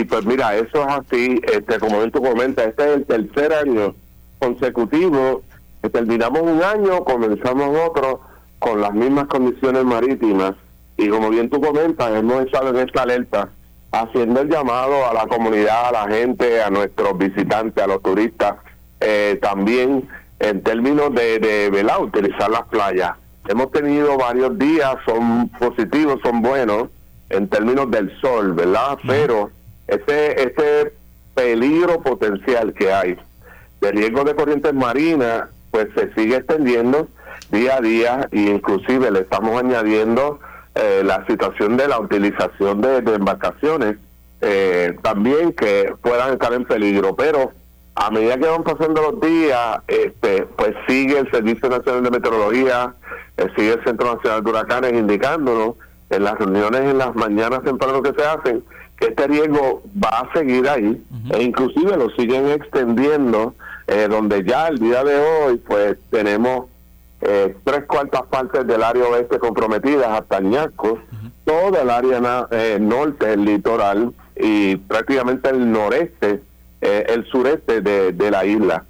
Sí, pues mira, eso es así. Este, como bien tú comentas, este es el tercer año consecutivo. Terminamos un año, comenzamos otro con las mismas condiciones marítimas. Y como bien tú comentas, hemos estado en esta alerta haciendo el llamado a la comunidad, a la gente, a nuestros visitantes, a los turistas, eh, también en términos de, de utilizar las playas. Hemos tenido varios días, son positivos, son buenos en términos del sol, ¿verdad? Pero este, este peligro potencial que hay de riesgo de corrientes marinas, pues se sigue extendiendo día a día e inclusive le estamos añadiendo eh, la situación de la utilización de, embarcaciones eh, también que puedan estar en peligro, pero a medida que van pasando los días, este, pues sigue el Servicio Nacional de Meteorología, eh, sigue el Centro Nacional de Huracanes indicándonos en las reuniones en las mañanas temprano que se hacen que este riesgo va a seguir ahí e inclusive lo siguen extendiendo donde ya el día de hoy pues tenemos eh, tres cuartas partes del área oeste comprometidas hasta Añasco, toda el área eh, norte, el litoral y prácticamente el noreste, eh, el sureste de, la isla.